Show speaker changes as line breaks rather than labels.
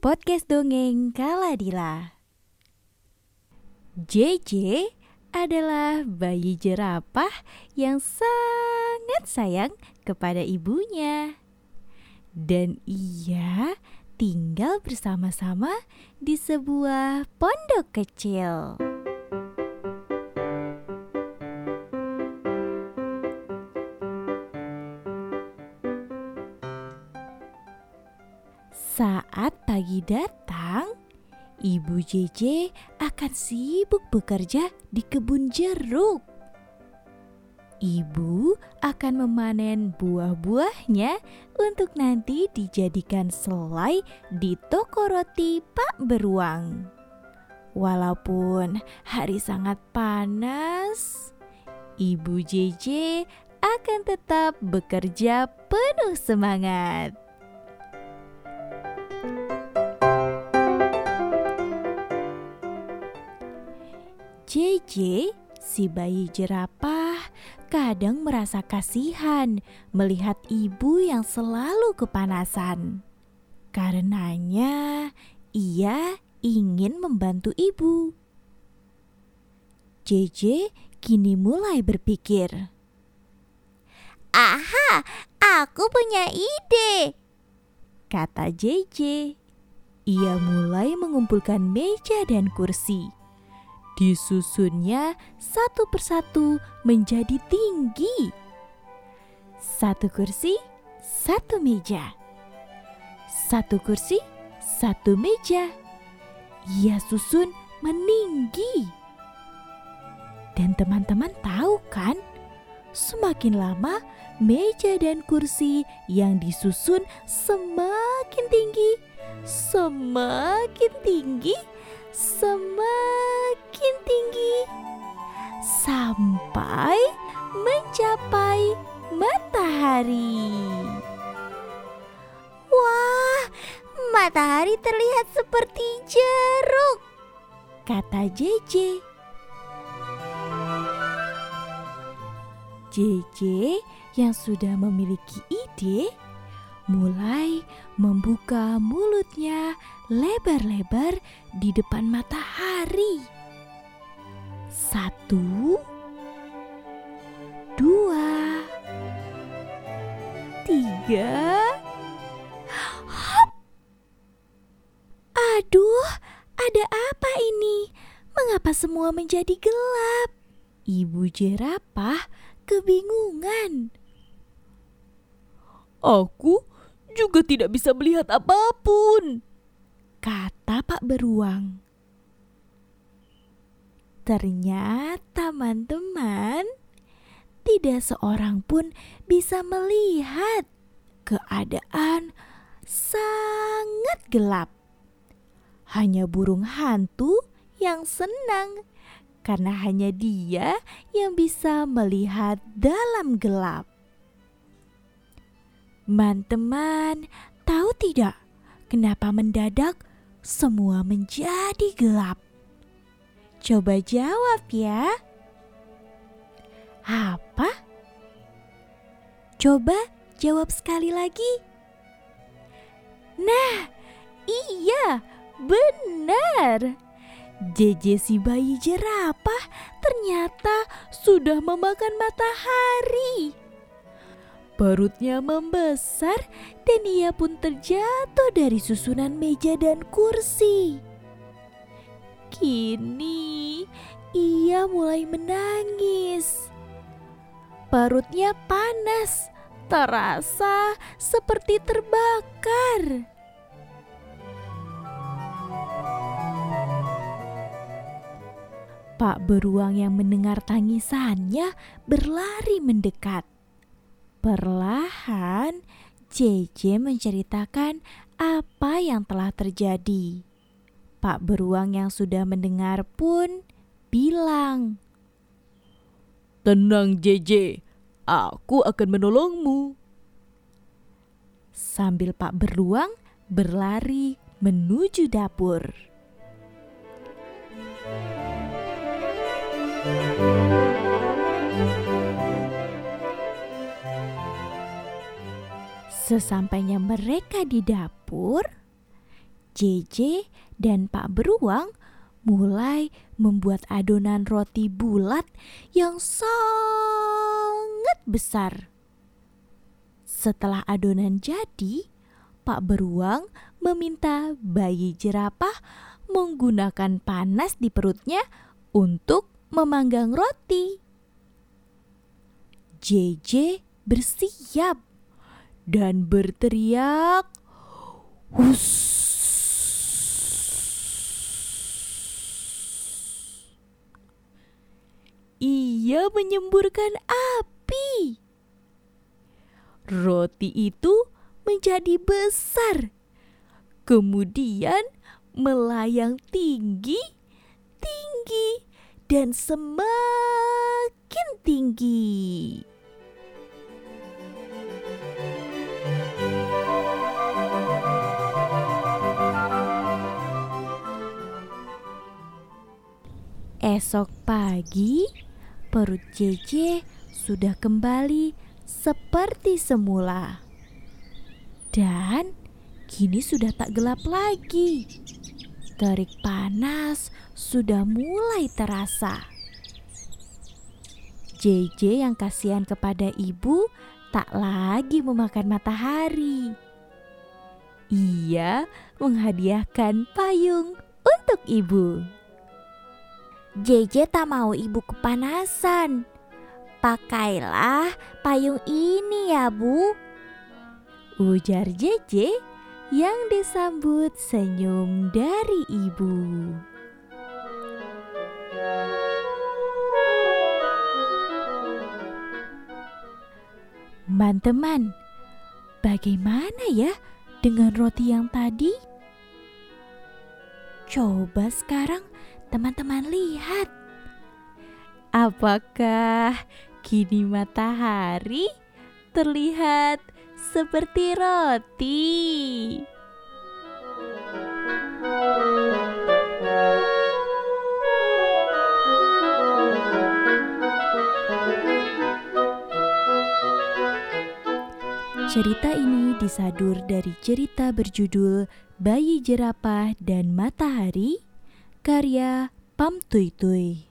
Podcast Dongeng Kaladila. JJ adalah bayi jerapah yang sangat sayang kepada ibunya. Dan ia tinggal bersama-sama di sebuah pondok kecil. Saat pagi datang, Ibu JJ akan sibuk bekerja di kebun jeruk. Ibu akan memanen buah-buahnya untuk nanti dijadikan selai di toko roti Pak Beruang. Walaupun hari sangat panas, Ibu JJ akan tetap bekerja penuh semangat. JJ, si bayi jerapah, kadang merasa kasihan melihat ibu yang selalu kepanasan. Karenanya, ia ingin membantu ibu. JJ kini mulai berpikir.
Aha, aku punya ide.
Kata JJ. Ia mulai mengumpulkan meja dan kursi Disusunnya satu persatu menjadi tinggi. Satu kursi, satu meja. Satu kursi, satu meja. Ia susun meninggi. Dan teman-teman tahu kan, semakin lama meja dan kursi yang disusun semakin tinggi, semakin tinggi, semakin tinggi sampai mencapai matahari.
Wah, matahari terlihat seperti jeruk,
kata JJ. JJ yang sudah memiliki ide mulai membuka mulutnya lebar-lebar di depan matahari. Satu, dua, tiga. Hop! Aduh, ada apa ini? Mengapa semua menjadi gelap? Ibu jerapah kebingungan.
Aku juga tidak bisa melihat apa pun,
kata Pak Beruang. Ternyata teman-teman, tidak seorang pun bisa melihat keadaan sangat gelap. Hanya burung hantu yang senang karena hanya dia yang bisa melihat dalam gelap. Teman-teman, tahu tidak kenapa mendadak semua menjadi gelap? Coba jawab ya. Apa? Coba jawab sekali lagi. Nah, iya, benar. JJ si bayi jerapah ternyata sudah memakan matahari. Perutnya membesar dan ia pun terjatuh dari susunan meja dan kursi. Kini ia mulai menangis. Perutnya panas, terasa seperti terbakar. Pak beruang yang mendengar tangisannya berlari mendekat. Perlahan, JJ menceritakan apa yang telah terjadi. Pak beruang yang sudah mendengar pun bilang,
"Tenang, JJ, aku akan menolongmu."
Sambil Pak beruang berlari menuju dapur. Sesampainya mereka di dapur, JJ dan Pak Beruang mulai membuat adonan roti bulat yang sangat besar. Setelah adonan jadi, Pak Beruang meminta bayi jerapah menggunakan panas di perutnya untuk memanggang roti. JJ bersiap dan berteriak, "Hus!" Ia menyemburkan api. Roti itu menjadi besar, kemudian melayang tinggi, tinggi, dan semakin tinggi. Esok pagi, perut JJ sudah kembali seperti semula. Dan kini sudah tak gelap lagi. Terik panas sudah mulai terasa. JJ yang kasihan kepada ibu tak lagi memakan matahari. Ia menghadiahkan payung untuk ibu.
JJ tak mau ibu kepanasan. Pakailah payung ini ya, Bu.
Ujar JJ yang disambut senyum dari ibu. Teman-teman, bagaimana ya dengan roti yang tadi? Coba sekarang Teman-teman lihat. Apakah kini matahari terlihat seperti roti? Cerita ini disadur dari cerita berjudul Bayi Jerapah dan Matahari karya Pam Tùy Tùy